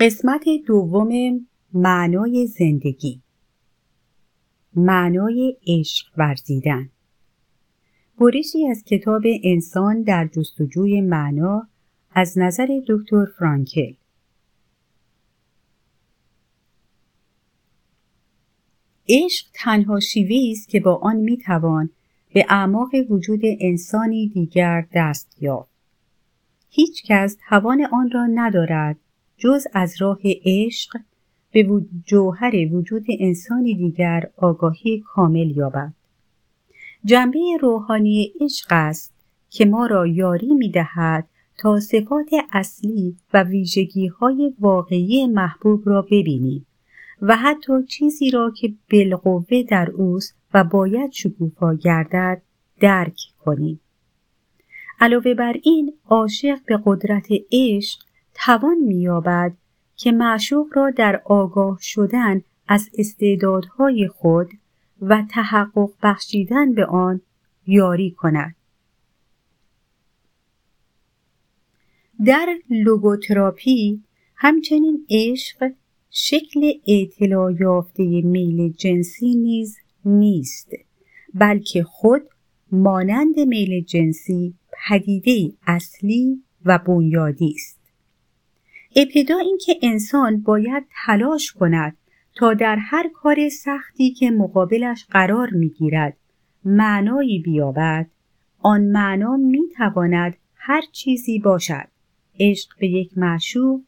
قسمت دوم معنای زندگی. معنای عشق ورزیدن. برشی از کتاب انسان در جستجوی معنا از نظر دکتر فرانکل. عشق تنها شیوهی است که با آن می‌توان به اعماق وجود انسانی دیگر دست یافت. هیچ کس توان آن را ندارد جز از راه عشق به جوهر وجود انسانی دیگر آگاهی کامل یابد جنبه روحانی عشق است که ما را یاری می دهد تا صفات اصلی و ویژگی های واقعی محبوب را ببینیم و حتی چیزی را که بالقوه در اوست و باید شکوفا گردد درک کنیم. علاوه بر این عاشق به قدرت عشق توان مییابد که معشوق را در آگاه شدن از استعدادهای خود و تحقق بخشیدن به آن یاری کند. در لوگوتراپی همچنین عشق شکل اطلاع یافته میل جنسی نیز نیست بلکه خود مانند میل جنسی پدیده اصلی و بنیادی است ابتدا اینکه انسان باید تلاش کند تا در هر کار سختی که مقابلش قرار می‌گیرد معنایی بیابد آن معنا می‌تواند هر چیزی باشد عشق به یک معشوق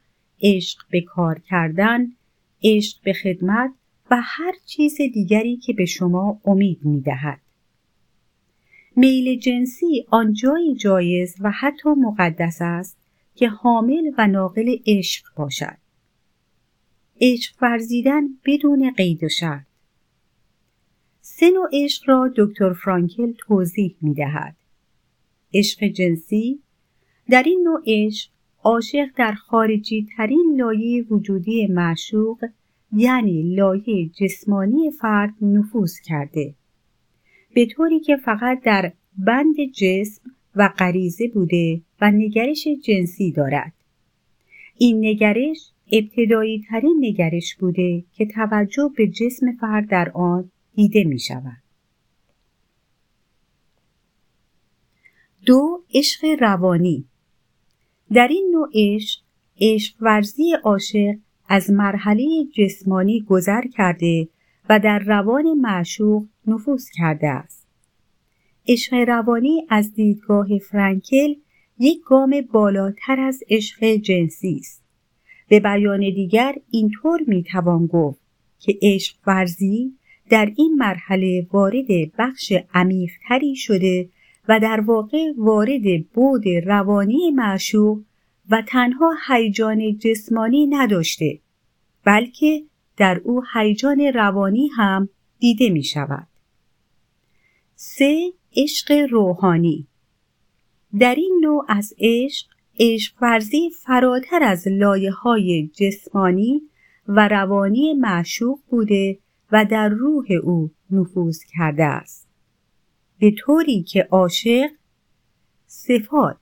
عشق به کار کردن عشق به خدمت و هر چیز دیگری که به شما امید می دهد. میل جنسی آنجایی جایز و حتی مقدس است که حامل و ناقل عشق باشد. عشق ورزیدن بدون قید و شرط. سه نوع عشق را دکتر فرانکل توضیح می دهد. عشق جنسی در این نوع عشق عاشق در خارجی ترین لایه وجودی معشوق یعنی لایه جسمانی فرد نفوذ کرده به طوری که فقط در بند جسم و غریزه بوده و نگرش جنسی دارد این نگرش ابتدایی ترین نگرش بوده که توجه به جسم فرد در آن دیده می شود. دو عشق روانی در این نوع عشق عشق ورزی عاشق از مرحله جسمانی گذر کرده و در روان معشوق نفوذ کرده است. عشق روانی از دیدگاه فرانکل یک گام بالاتر از عشق جنسی است. به بیان دیگر اینطور می‌توان گفت که عشق ورزی در این مرحله وارد بخش عمیقتری شده و در واقع وارد بود روانی معشوق و تنها هیجان جسمانی نداشته بلکه در او هیجان روانی هم دیده می شود. سه عشق روحانی در این نوع از عشق عشق ورزی فراتر از لایه های جسمانی و روانی معشوق بوده و در روح او نفوذ کرده است. به طوری که عاشق صفات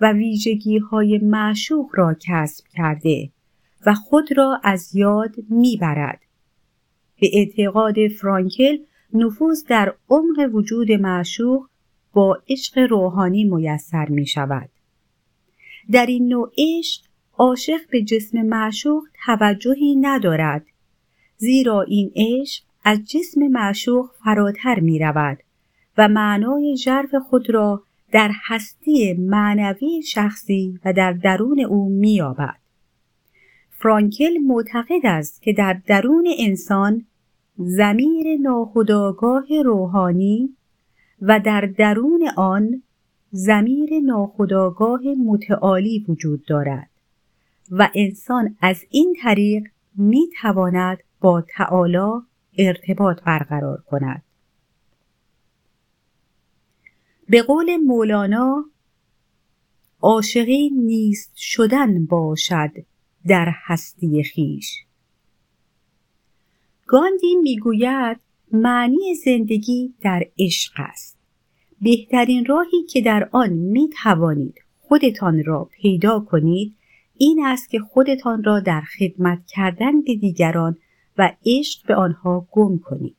و ویژگی های معشوق را کسب کرده و خود را از یاد می‌برد. به اعتقاد فرانکل نفوذ در عمق وجود معشوق با عشق روحانی میسر می شود. در این نوع عشق عاشق به جسم معشوق توجهی ندارد زیرا این عشق از جسم معشوق فراتر می رود و معنای ژرف خود را در هستی معنوی شخصی و در درون او مییابد فرانکل معتقد است که در درون انسان زمیر ناخداگاه روحانی و در درون آن زمیر ناخداگاه متعالی وجود دارد و انسان از این طریق می تواند با تعالی ارتباط برقرار کند. به قول مولانا عاشقی نیست شدن باشد در هستی خیش. گاندی می‌گوید معنی زندگی در عشق است. بهترین راهی که در آن می توانید خودتان را پیدا کنید این است که خودتان را در خدمت کردن به دیگران و عشق به آنها گم کنید.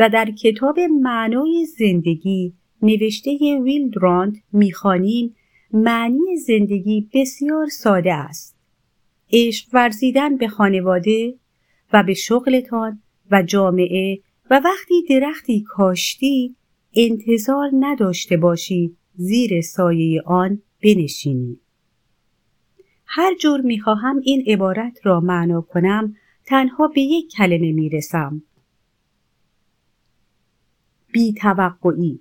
و در کتاب معنای زندگی نوشته ویلدراند می‌خوانیم معنی زندگی بسیار ساده است. عشق ورزیدن به خانواده و به شغلتان و جامعه و وقتی درختی کاشتی انتظار نداشته باشی زیر سایه آن بنشینی. هر جور می‌خواهم این عبارت را معنا کنم تنها به یک کلمه می‌رسم. بی توقعی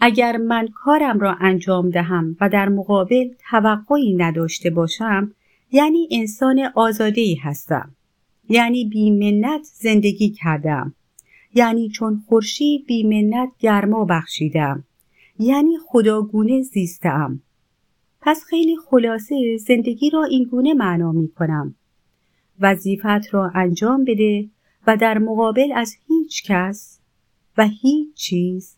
اگر من کارم را انجام دهم و در مقابل توقعی نداشته باشم یعنی انسان آزاده هستم یعنی بیمنت زندگی کردم. یعنی چون خورشید بیمنت گرما بخشیدم یعنی خداگونه زیستم پس خیلی خلاصه زندگی را این گونه معنا می کنم. وظیفت را انجام بده و در مقابل از هیچ کس و هیچ چیز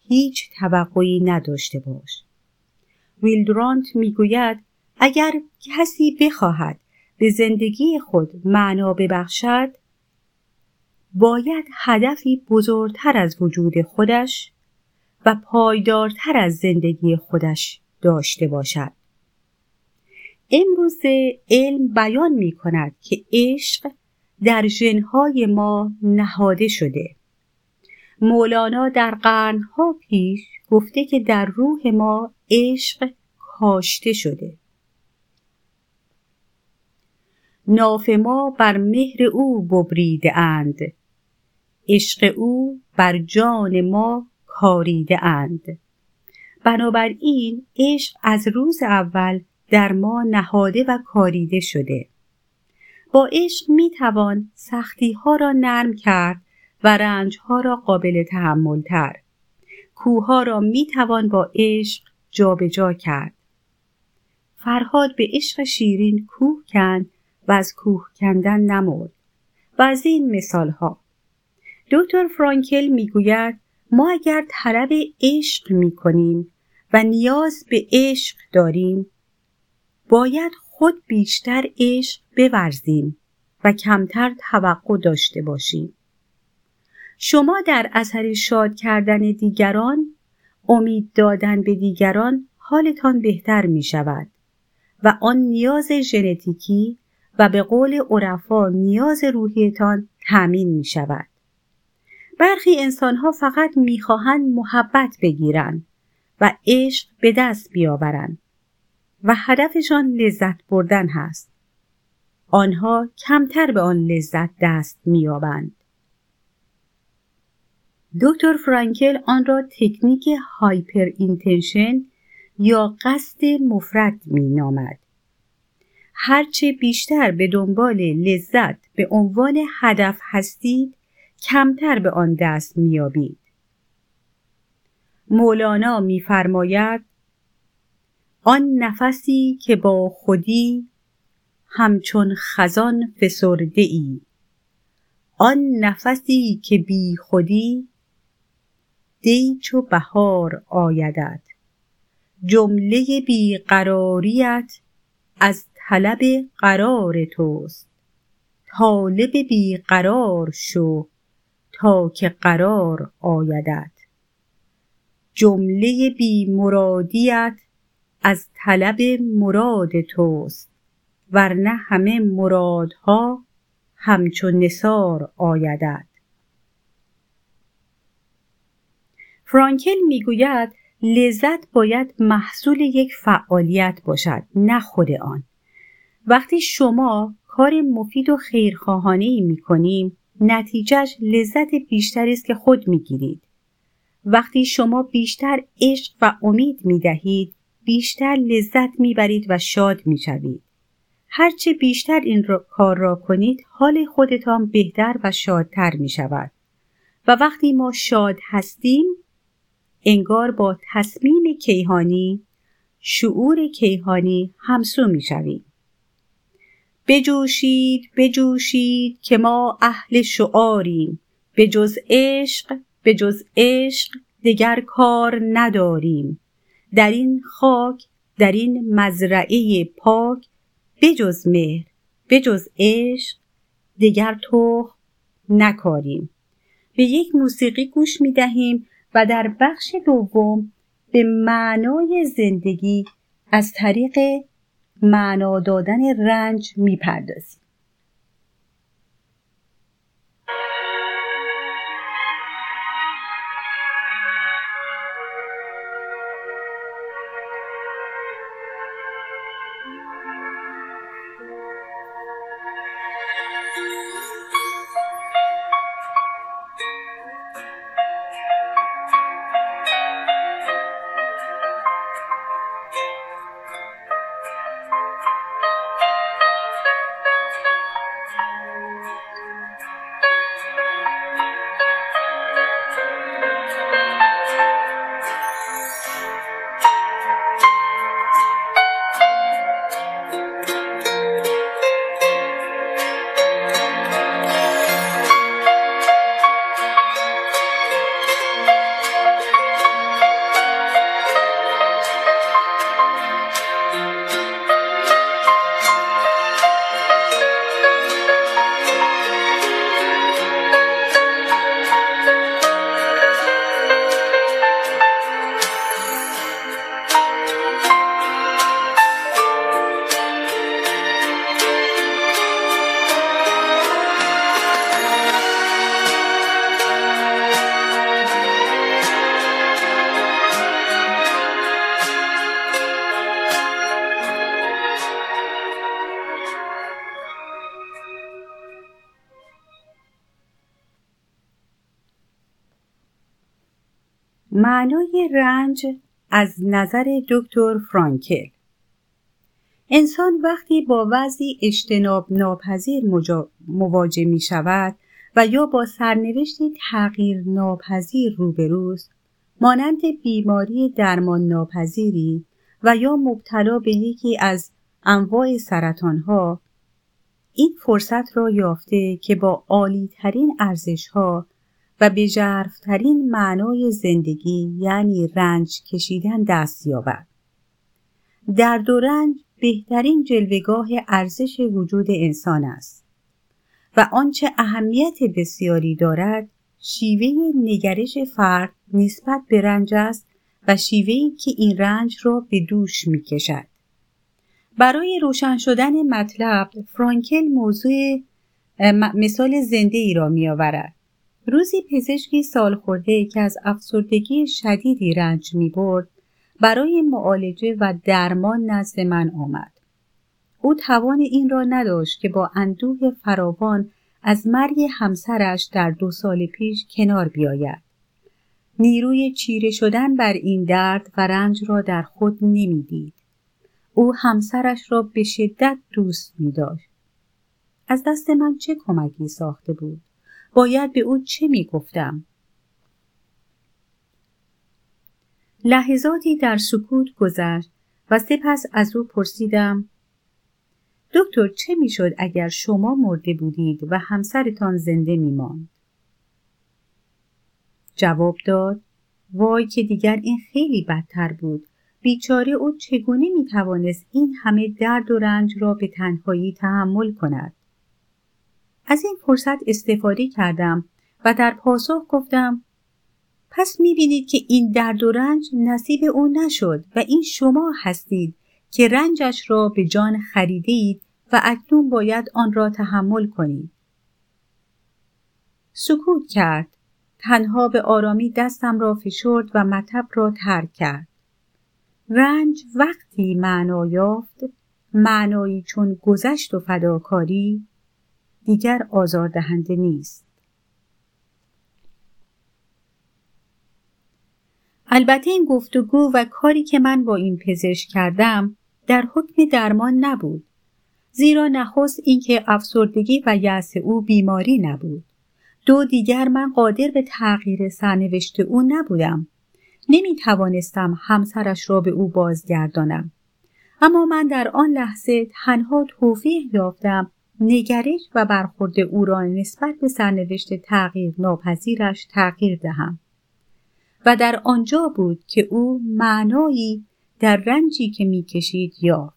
هیچ توقعی نداشته باش. ویلدرانت می‌گوید اگر کسی بخواهد به زندگی خود معنا ببخشد باید هدفی بزرگتر از وجود خودش و پایدارتر از زندگی خودش داشته باشد. امروز علم بیان می کند که عشق در ژنهای ما نهاده شده. مولانا در قرنها پیش گفته که در روح ما عشق کاشته شده. ناف ما بر مهر او ببریده اند. عشق او بر جان ما کاریده اند. بنابراین عشق از روز اول در ما نهاده و کاریده شده. با عشق می توان سختی ها را نرم کرد و رنج ها را قابل تحمل تر کوه را می توان با عشق جابجا جا کرد. فرهاد به عشق شیرین کوه کند و از کوه کندن نمرد. و از این مثال ها دکتر فرانکل می‌گوید ما اگر طلب عشق می کنیم و نیاز به عشق داریم باید خود بیشتر عشق بورزیم و کمتر توقع داشته باشیم شما در اثر شاد کردن دیگران امید دادن به دیگران حالتان بهتر می شود و آن نیاز ژنتیکی و به قول عرفا نیاز روحیتان تأمین می شود. برخی انسانها فقط می‌خواهند محبت بگیرند و عشق به دست بیاورند و هدفشان لذت بردن هست. آنها کمتر به آن لذت دست مییابند. دکتر فرانکل آن را تکنیک هایپر اینتنشن یا قصد مفرد می نامد. هرچه بیشتر به دنبال لذت به عنوان هدف هستید کمتر به آن دست میابید مولانا میفرماید آن نفسی که با خودی همچون خزان فسرده ای آن نفسی که بی خودی دی چو بهار آیدد جمله بیقراریت از طلب قرار توست. طالب بیقرار شو تا که قرار آیدد جمله بی مرادیت از طلب مراد توست ورنه همه مرادها همچون نصار آیدد فرانکل می‌گوید لذت باید محصول یک فعالیت باشد نه خود آن. وقتی شما کار مفید و خیرخواهانه ای می کنیم نتیجهش لذت بیشتری است که خود می گیرید. وقتی شما بیشتر عشق و امید می دهید بیشتر لذت می برید و شاد می شوید. هرچه بیشتر این کار را کنید حال خودتان بهتر و شادتر می شود. و وقتی ما شاد هستیم انگار با تصمیم کیهانی شعور کیهانی همسو می شویم. بجوشید بجوشید که ما اهل شعاریم. به جز عشق به جز عشق دگر کار نداریم. در این خاک در این مزرعه پاک بجز مهر بجز عشق دیگر تو نکاریم. به یک موسیقی گوش می دهیم و در بخش دوم به معنای زندگی از طریق معنا دادن رنج می معنای رنج از نظر دکتر فرانکل. انسان وقتی با وضعی اجتناب ناپذیر مواجه می شود و یا با سرنوشتی تغییر ناپذیر روبروست مانند بیماری درمان ناپذیری و یا مبتلا به یکی از انواع سرطان ها این فرصت را یافته که با عالی ترین ارزش ها و به جرفترین معنای زندگی یعنی رنج کشیدن دست یابد. درد و رنج بهترین جلوگاه ارزش وجود انسان است و آنچه اهمیت بسیاری دارد شیوه نگرش فرد نسبت به رنج است و شیوهی که این رنج را به دوش می کشد. برای روشن شدن مطلب فرانکل موضوع مثال زنده ای را می آورد. روزی پزشکی سال خورده که از افسردگی شدیدی رنج می برد برای معالجه و درمان نزد من آمد. او توان این را نداشت که با اندوه فراوان از مرگ همسرش در دو سال پیش کنار بیاید. نیروی چیره شدن بر این درد و رنج را در خود نمی‌دید. او همسرش را به شدت دوست می داشت. از دست من چه کمکی ساخته بود؟ باید به او چه می گفتم؟ لحظاتی در سکوت گذشت و سپس از او پرسیدم دکتر چه می‌شد اگر شما مرده بودید و همسرتان زنده میماند؟ جواب داد وای که دیگر این خیلی بدتر بود. بیچاره او چگونه می‌توانست این همه درد و رنج را به تنهایی تحمل کند؟ از این فرصت استفاده کردم و در پاسخ گفتم پس می‌بینید که این درد و رنج نصیب او نشد و این شما هستید که رنجش را به جان خریدید و اکنون باید آن را تحمل کنید. سکوت کرد. تنها به آرامی دستم را فشرد و مطب را ترک کرد. رنج وقتی معنا یافت معنایی چون گذشت و فداکاری دیگر آزاردهنده نیست. البته این گفتگو و کاری که من با این پزشک کردم در حکم درمان نبود زیرا نخست اینکه افسردگی و یأس او بیماری نبود. دو دیگر من قادر به تغییر سرنوشت او نبودم. نمی توانستم همسرش را به او بازگردانم. اما من در آن لحظه تنها توفیق یافتم نگرش و برخورد او را نسبت به سرنوشت تغییر ناپذیرش تغییر دهم. و در آنجا بود که او معنایی در رنجی که می‌کشید یا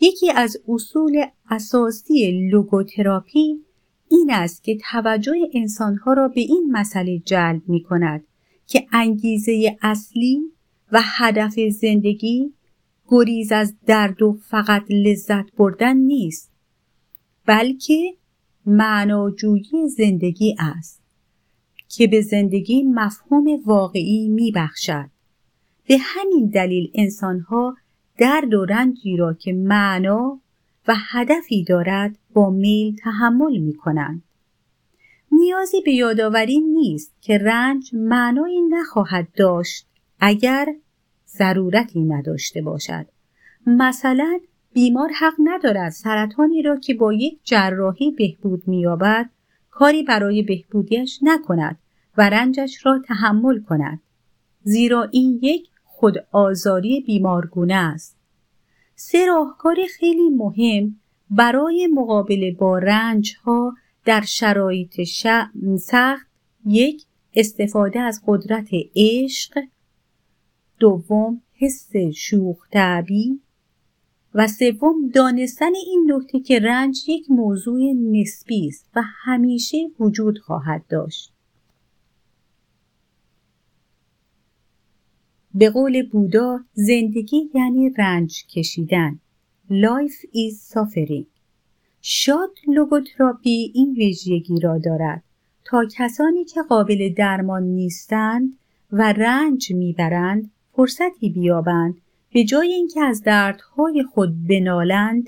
یکی از اصول اساسی لوگوتراپی این است که توجه انسانها را به این مسئله جلب می کند که انگیزه اصلی و هدف زندگی گریز از درد و فقط لذت بردن نیست. بلکه معناجویی زندگی است که به زندگی مفهوم واقعی می بخشد. به همین دلیل انسانها درد و رنجی را که معنا و هدفی دارد با میل تحمل می کنند. نیازی به یادآوری نیست که رنج معنایی نخواهد داشت اگر ضرورتی نداشته باشد. مثلا بیمار حق ندارد سرطانی را که با یک جراحی بهبود مییابد کاری برای بهبودیش نکند و رنجش را تحمل کند. زیرا این یک خود آزاری بیمارگونه است. سه راهکار خیلی مهم برای مقابله با رنج ها در شرایط سخت. یک استفاده از قدرت عشق. دوم حس شوخ تعبی و سوم دانستن این نکته که رنج یک موضوع نسبی است و همیشه وجود خواهد داشت. به قول بودا زندگی یعنی رنج کشیدن. Life is suffering. شاد لوگوتراپی این ویژگی را دارد. تا کسانی که قابل درمان نیستند و رنج می‌برند فرصتی بیابند به جای اینکه از دردهای خود بنالند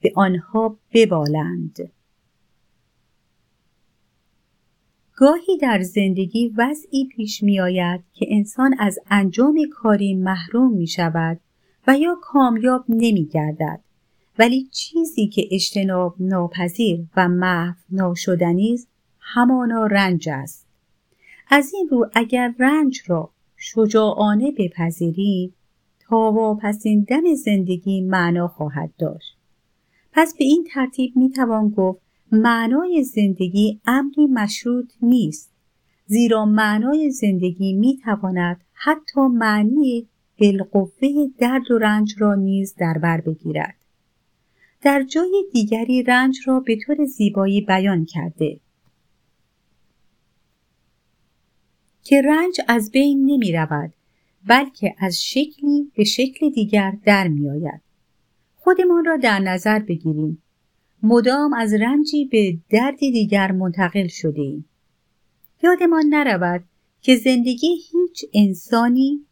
به آنها ببالند گاهی در زندگی وضعی پیش می آید که انسان از انجام کاری محروم می شود و یا کامیاب نمی گردد. ولی چیزی که اجتناب ناپذیر و محو ناشدنی است همانا رنج است. از این رو اگر رنج را شجاعانه بپذیریم تا واپسیندن زندگی معنا خواهد داشت. پس به این ترتیب می توان گفت معنای زندگی امری مشروط نیست زیرا معنای زندگی می تواند حتی معنی بالقوه درد و رنج را نیز در بر بگیرد. در جای دیگری رنج را به طور زیبایی بیان کرده. که رنج از بین نمی رود. بلکه از شکلی به شکل دیگر در می آید. خودمان را در نظر بگیریم مدام از رنجی به درد دیگر منتقل شده ایم. یادمان نرود که زندگی هیچ انسانی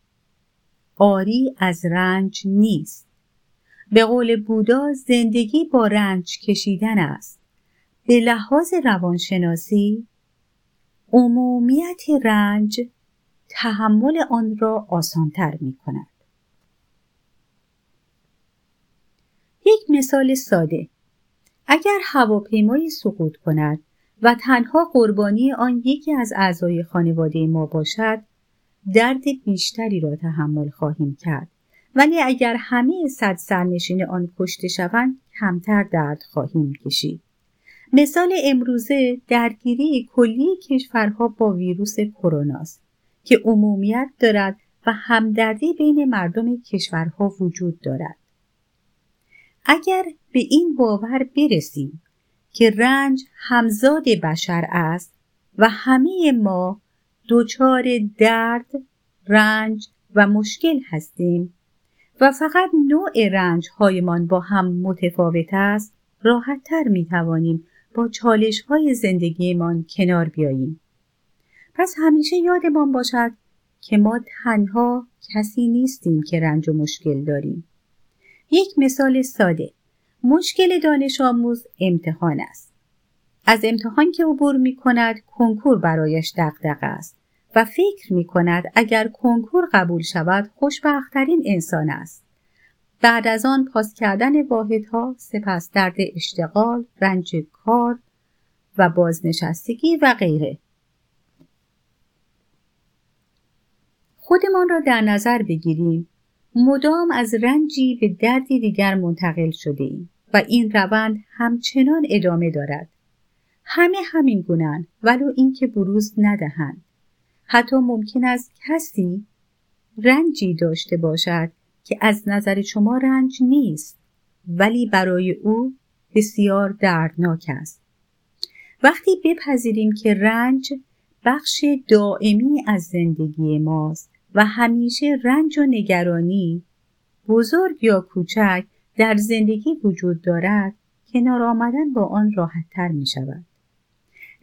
آری از رنج نیست. به قول بودا زندگی با رنج کشیدن است. به لحاظ روانشناسی عمومیت رنج تحمل آن را آسانتر می کند. یک مثال ساده. اگر هواپیمایی سقوط کند و تنها قربانی آن یکی از اعضای خانواده ما باشد درد بیشتری را تحمل خواهیم کرد. ولی اگر همه صد سرنشین آن کشته شوند کمتر درد خواهیم کشید. مثال امروزه درگیری کلی کشورها با ویروس کرونا است. که عمومیت دارد و همدردی بین مردم کشورها وجود دارد اگر به این باور برسیم که رنج همزاد بشر است و همه ما دچار درد، رنج و مشکل هستیم و فقط نوع رنج هایمان با هم متفاوت است راحتتر می توانیم با چالش های زندگیمان کنار بیاییم. پس همیشه یادمان باشد که ما تنها کسی نیستیم که رنج و مشکل داریم. یک مثال ساده. مشکل دانش آموز امتحان است. از امتحان که عبور می کند کنکور برایش دقدقه است و فکر می کند اگر کنکور قبول شود خوشبختترین انسان است. بعد از آن پاس کردن واحدها سپس درد اشتغال رنج کار و بازنشستگی و غیره. خودمان را در نظر بگیریم مدام از رنجی به دردی دیگر منتقل شده ایم و این روند همچنان ادامه دارد. همه همین گونن ولو اینکه بروز ندهند. حتی ممکن است کسی رنجی داشته باشد که از نظر شما رنج نیست ولی برای او بسیار دردناک است وقتی بپذیریم که رنج بخش دائمی از زندگی ماست و همیشه رنج و نگرانی بزرگ یا کوچک در زندگی وجود دارد کنار آمدن با آن راحتتر می شود.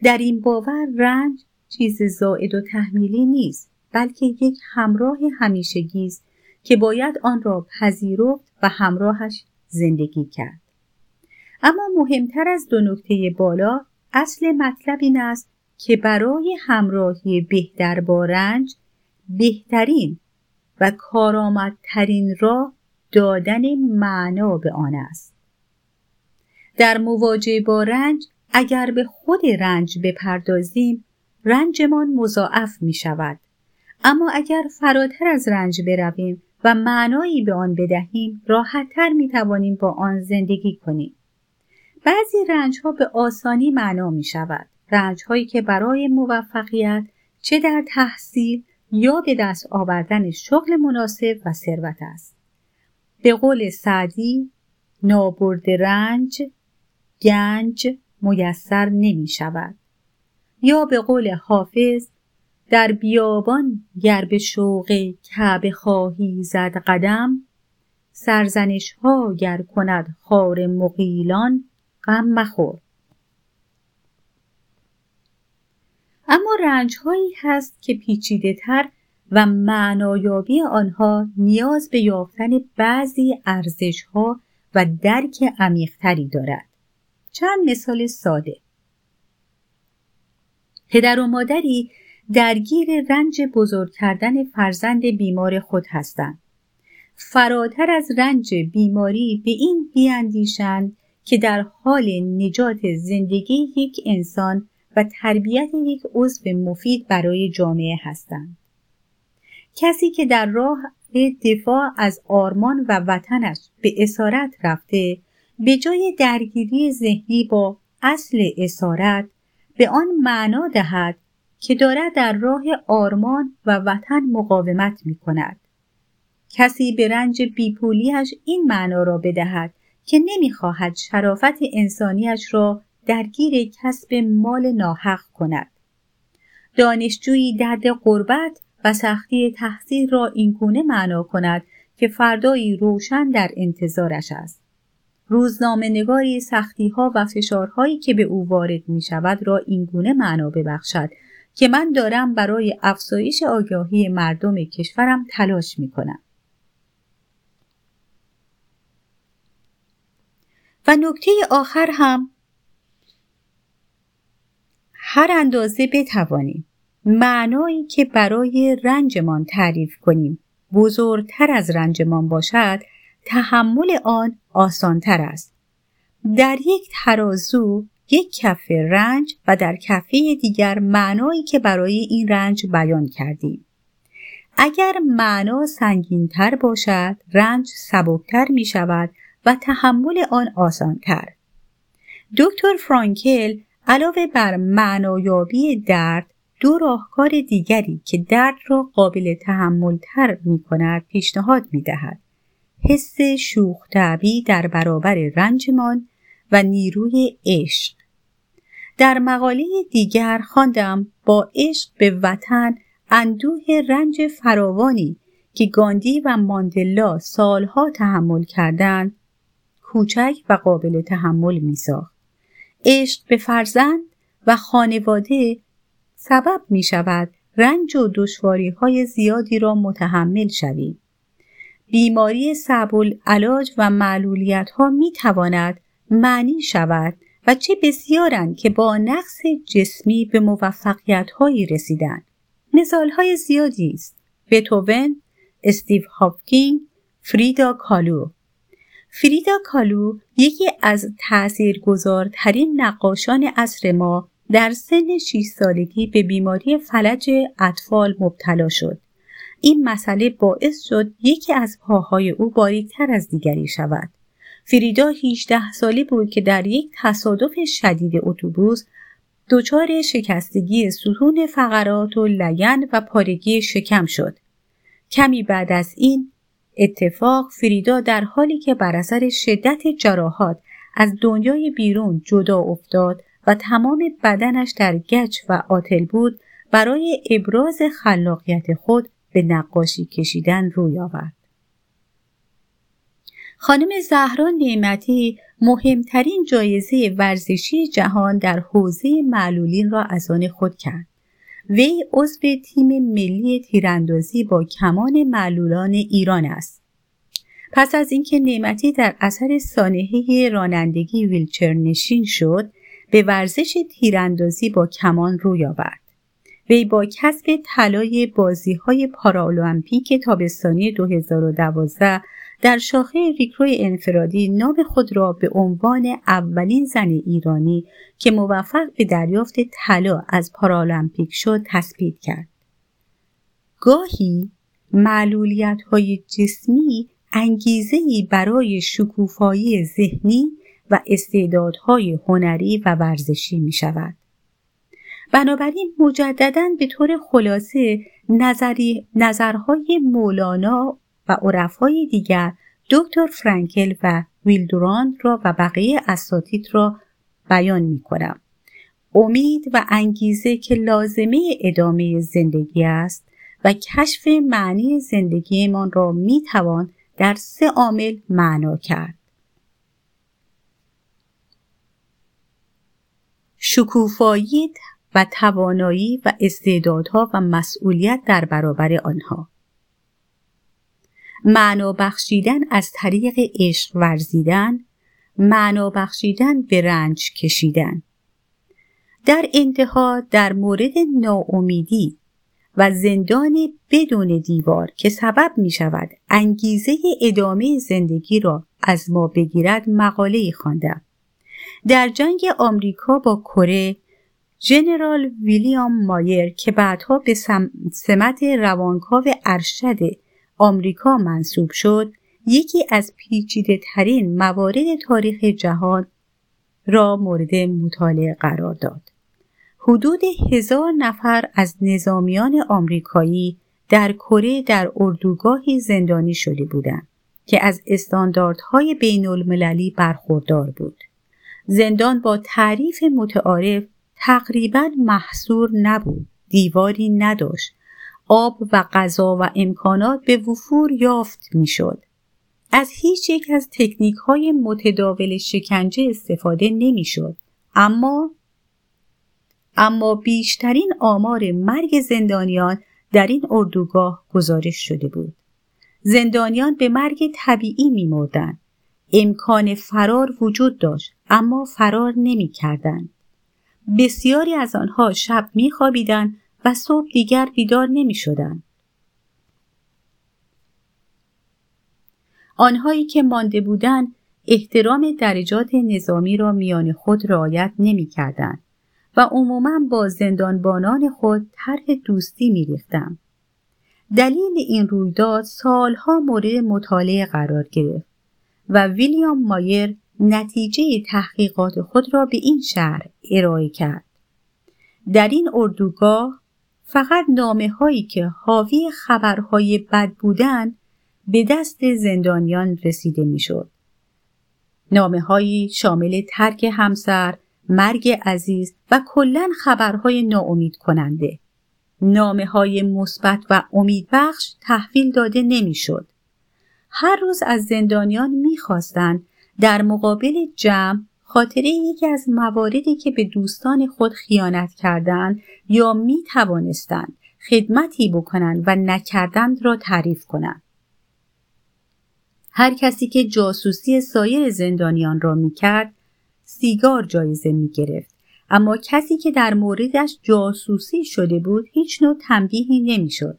در این باور رنج چیز زائد و تحمیلی نیست بلکه یک همراه همیشگی است که باید آن را پذیرفت و همراهش زندگی کرد. اما مهمتر از دو نکته بالا اصل مطلب این است که برای همراهی بهتر با رنج بهترین و کارآمدترین راه دادن معنا به آن است. در مواجهه با رنج اگر به خود رنج بپردازیم رنجمان مضاعف می شود. اما اگر فراتر از رنج برویم و معنایی به آن بدهیم راحتتر می توانیم با آن زندگی کنیم. بعضی رنج ها به آسانی معنا می شود. رنج هایی که برای موفقیت چه در تحصیل یا به دست آوردن شغل مناسب و ثروت است. به قول سعدی نابرد رنج گنج میسر نمی شود. یا به قول حافظ در بیابان گر به شوق کعبه خواهی زد قدم سرزنش ها گر کند خار مقیلان غم مخور. اما رنج هایی هست که پیچیده تر و معنایابی آنها نیاز به یافتن بعضی ارزش ها و درک عمیقتری دارد. چند مثال ساده. پدر و مادری درگیر رنج بزرگ کردن فرزند بیمار خود هستند. فراتر از رنج بیماری به این بیاندیشند که در حال نجات زندگی یک انسان و تربیت یک عضو مفید برای جامعه هستند. کسی که در راه دفاع از آرمان و وطنش به اسارت رفته به جای درگیری ذهنی با اصل اسارت به آن معنا دهد که دارد در راه آرمان و وطن مقاومت می کند. کسی به رنج بیپولیش این معنا را بدهد که نمی‌خواهد شرافت انسانیش را درگیر کسب مال ناحق کند. دانشجویی درد قربت و سختی تحصیل را اینگونه معنا کند که فردایی روشن در انتظارش است. روزنامه نگاری سختی ها و فشارهایی که به او وارد می شود را اینگونه معنا ببخشد که من دارم برای افزایش آگاهی مردم کشورم تلاش می کنم. و نکته آخر هم هر اندازه بتوانیم. معنایی که برای رنجمان تعریف کنیم. بزرگتر از رنجمان باشد تحمل آن آسانتر است. در یک ترازو یک کفه رنج و در کفه دیگر معنایی که برای این رنج بیان کردیم. اگر معنا سنگینتر باشد رنج سبکتر می شود و تحمل آن آسانتر. دکتر فرانکل علاوه بر معنایابی درد دو راهکار دیگری که درد را قابل تحمل تر می کند پیشنهاد می دهد. حس شوخ در برابر رنجمان و نیروی عشق. در مقاله دیگر خواندم با عشق به وطن اندوه رنج فراوانی که گاندی و ماندلا سالها تحمل کردند کوچک و قابل تحمل می ساخت. عشق به فرزند و خانواده سبب می شود رنج و دشواری های زیادی را متحمل شویم. بیماری صعب‌العلاج و معلولیت ها می تواند معنی شود و چه بسیارند که با نقص جسمی به موفقیت هایی رسیدند. مثال های زیادی است. بتهوون، استیو هاوکینگ، فریدا کالو فریدا کالو یکی از تاثیرگذارترین نقاشان عصر ما در سن 6 سالگی به بیماری فلج اطفال مبتلا شد. این مسئله باعث شد یکی از پاهای او باریکتر از دیگری شود. فریدا 18 ساله بود که در یک تصادف شدید اتوبوس دچار شکستگی ستون فقرات و لگن و پارگی شکم شد. کمی بعد از این اتفاق فریدا در حالی که بر اثر شدت جراحات از دنیای بیرون جدا افتاد و تمام بدنش در گچ و آتل بود برای ابراز خلاقیت خود به نقاشی کشیدن روی آورد. خانم زهرا نعمتی مهمترین جایزه ورزشی جهان در حوزه معلولین را از آن خود کرد. وی عضو تیم ملی تیراندازی با کمان معلولان ایران است. پس از اینکه نعمتی در اثر سانحه رانندگی ویلچر نشین شد، به ورزش تیراندازی با کمان روی آورد. وی با کسب طلای بازی های پارالمپیک تابستانی 2012 در شاخه ریکروی انفرادی نام خود را به عنوان اولین زن ایرانی که موفق به دریافت طلا از پارالمپیک شد تثبیت کرد. گاهی معلولیت های جسمی انگیزه برای شکوفایی ذهنی و استعدادهای هنری و ورزشی می شود. بنابراین مجددا به طور خلاصه نظری، نظرهای مولانا و عرفای دیگر دکتر فرانکل و ویلدوران را و بقیه اساتید را بیان می کنم. امید و انگیزه که لازمه ادامه زندگی است و کشف معنی زندگیمان را می توان در سه عامل معنا کرد. شکوفایی و توانایی و استعدادها و مسئولیت در برابر آنها معنا بخشیدن از طریق عشق ورزیدن معنا بخشیدن به رنج کشیدن در انتها در مورد ناامیدی و زندان بدون دیوار که سبب می شود انگیزه ادامه زندگی را از ما بگیرد مقاله خواندم. در جنگ آمریکا با کره ژنرال ویلیام مایر که بعدها به سمت روانکاو ارشد آمریکا منصوب شد یکی از پیچیده ترین موارد تاریخ جهان را مورد مطالعه قرار داد. حدود هزار نفر از نظامیان آمریکایی در کره در اردوگاهی زندانی شده بودند که از استانداردهای بین المللی برخوردار بود. زندان با تعریف متعارف تقریبا محصور نبود دیواری نداشت آب و غذا و امکانات به وفور یافت می‌شد. از هیچ یک از تکنیک های متداول شکنجه استفاده نمی‌شد. اما اما بیشترین آمار مرگ زندانیان در این اردوگاه گزارش شده بود. زندانیان به مرگ طبیعی میمردند. امکان فرار وجود داشت اما فرار نمی‌کردند. بسیاری از آنها شب میخوابیدند و صبح دیگر بیدار نمی شدن. آنهایی که مانده بودند احترام درجات نظامی را میان خود رعایت نمی کردن و عموما با زندانبانان خود طرح دوستی می ریختن. دلیل این رویداد سالها مورد مطالعه قرار گرفت و ویلیام مایر نتیجه تحقیقات خود را به این شهر ارائه کرد. در این اردوگاه فقط نامه هایی که حاوی خبرهای بد بودن به دست زندانیان رسیده می‌شد. نامه هایی شامل ترک همسر، مرگ عزیز و کلا خبرهای ناامید کننده. نامه های مثبت و امیدبخش تحویل داده نمی‌شد. هر روز از زندانیان می‌خواستند در مقابل جمع خاطره یکی از مواردی که به دوستان خود خیانت کردند یا می توانستند خدمتی بکنند و نکردند را تعریف کنند. هر کسی که جاسوسی سایر زندانیان را می کرد سیگار جایزه می گرفت. اما کسی که در موردش جاسوسی شده بود هیچ نوع تنبیهی نمی‌شد.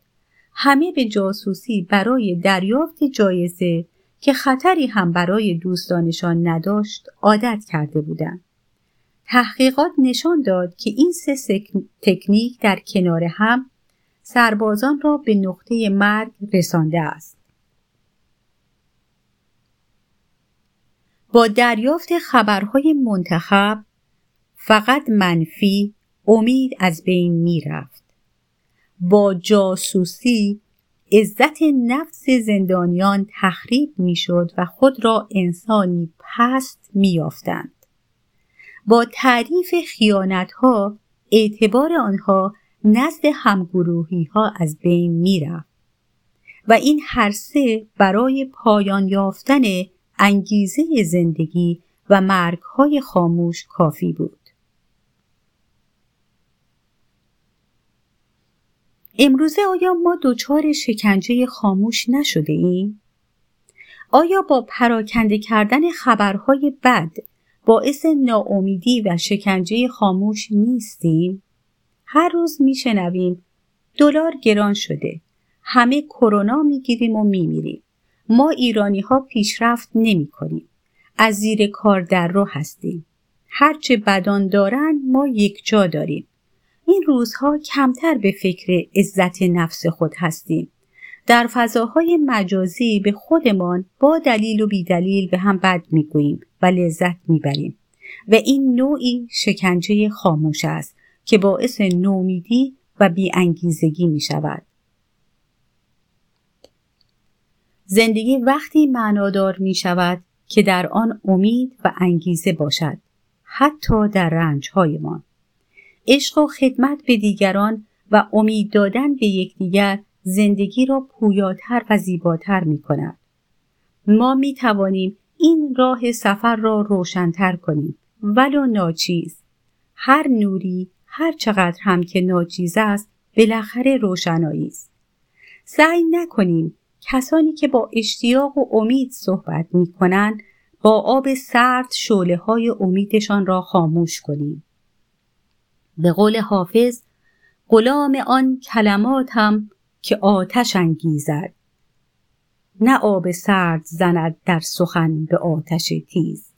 همه به جاسوسی برای دریافت جایزه که خطری هم برای دوستانشان نداشت عادت کرده بودند. تحقیقات نشان داد که این سه تکنیک در کنار هم سربازان را به نقطه مرگ رسانده است. با دریافت خبرهای منتخب فقط منفی امید از بین می رفت. با جاسوسی عزت نفس زندانیان تخریب می‌شد و خود را انسانی پست میافتند با تعریف خیانت ها اعتبار آنها نزد همگروهی ها از بین می‌رفت و این هر سه برای پایان یافتن انگیزه زندگی و مرگ های خاموش کافی بود. امروزه آیا ما دچار شکنجه خاموش نشده ایم؟ آیا با پراکنده کردن خبرهای بد باعث ناامیدی و شکنجه خاموش نیستیم؟ هر روز میشنویم دلار گران شده همه کرونا می‌گیریم و میمیریم ما ایرانی ها پیشرفت نمی کنیم. از زیر کار در رو هستیم. هرچه بدان دارن ما یک جا داریم. این روزها کمتر به فکر عزت نفس خود هستیم. در فضاهای مجازی به خودمان با دلیل و بیدلیل به هم بد می‌گوییم و لذت می‌بریم و این نوعی شکنجه خاموش است که باعث نومیدی و بیانگیزگی می شود. زندگی وقتی معنادار می شود که در آن امید و انگیزه باشد حتی در رنجهایمان عشق و خدمت به دیگران و امید دادن به یکدیگر زندگی را پویاتر و زیباتر می کند. ما می توانیم این راه سفر را روشنتر کنیم ولو ناچیز هر نوری هر چقدر هم که ناچیز است بالاخره روشنایی است سعی نکنیم کسانی که با اشتیاق و امید صحبت می کنند با آب سرد شعله های امیدشان را خاموش کنیم. به قول حافظ غلام آن کلمات هم که آتش انگیزد. نه آب سرد زند در سخن به آتش تیز.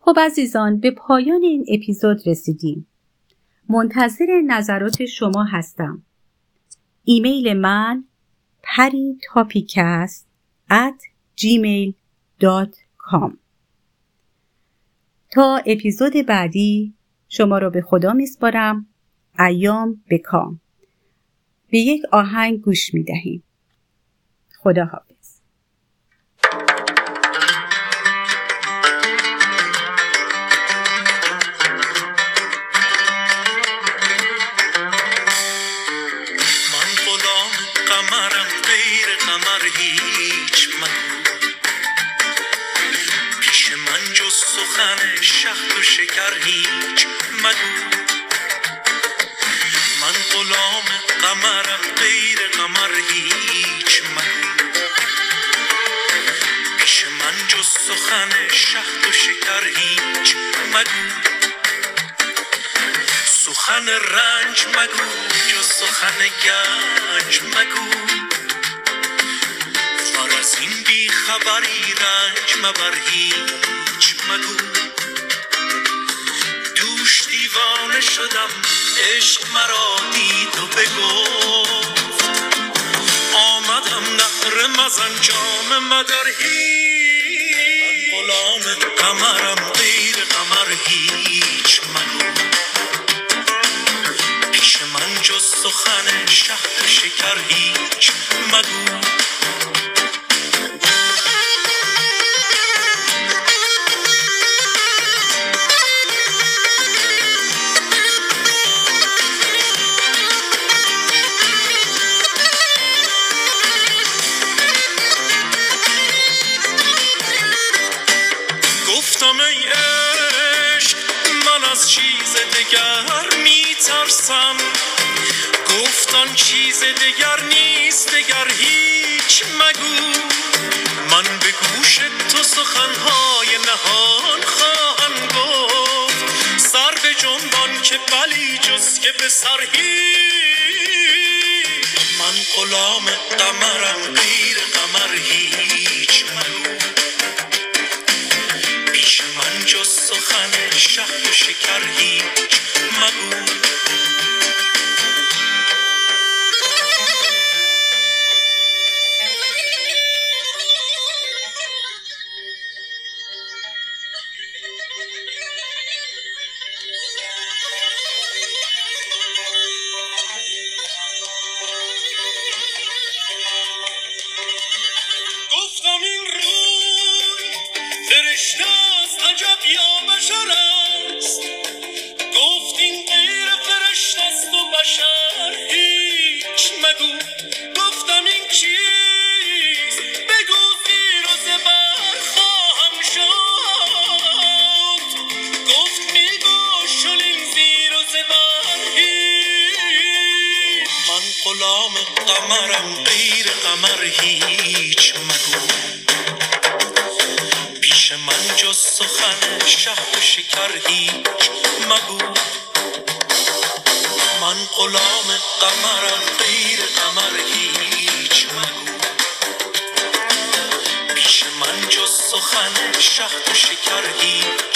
خب عزیزان به پایان این اپیزود رسیدیم. منتظر نظرات شما هستم. ایمیل من پری تاپیکست at gmail.com تا اپیزود بعدی شما را به خدا میسپارم ایام بکام به یک آهنگ گوش می دهیم. خدا حافظ. بی خبری رنج مبر هیچ مگو دیوانه شدم عشق مرا دید و بگفت. آمدم نهر مزن جام مدر هیچ غلام قمرم غیر قمر هیچ مگو. پیش من جز سخن شهد شکر هیچ مگو. گفتان چیز دگر نیست دگر هیچ مگو. من به گوش تو سخنهای نهان خواهم گفت. سر به جنبان که بلی جز که به سر من غلام قمرم غیر قمر هیچ مگو. پیش من جز سخن شهد و شکر هیچ مگو. پیش من جز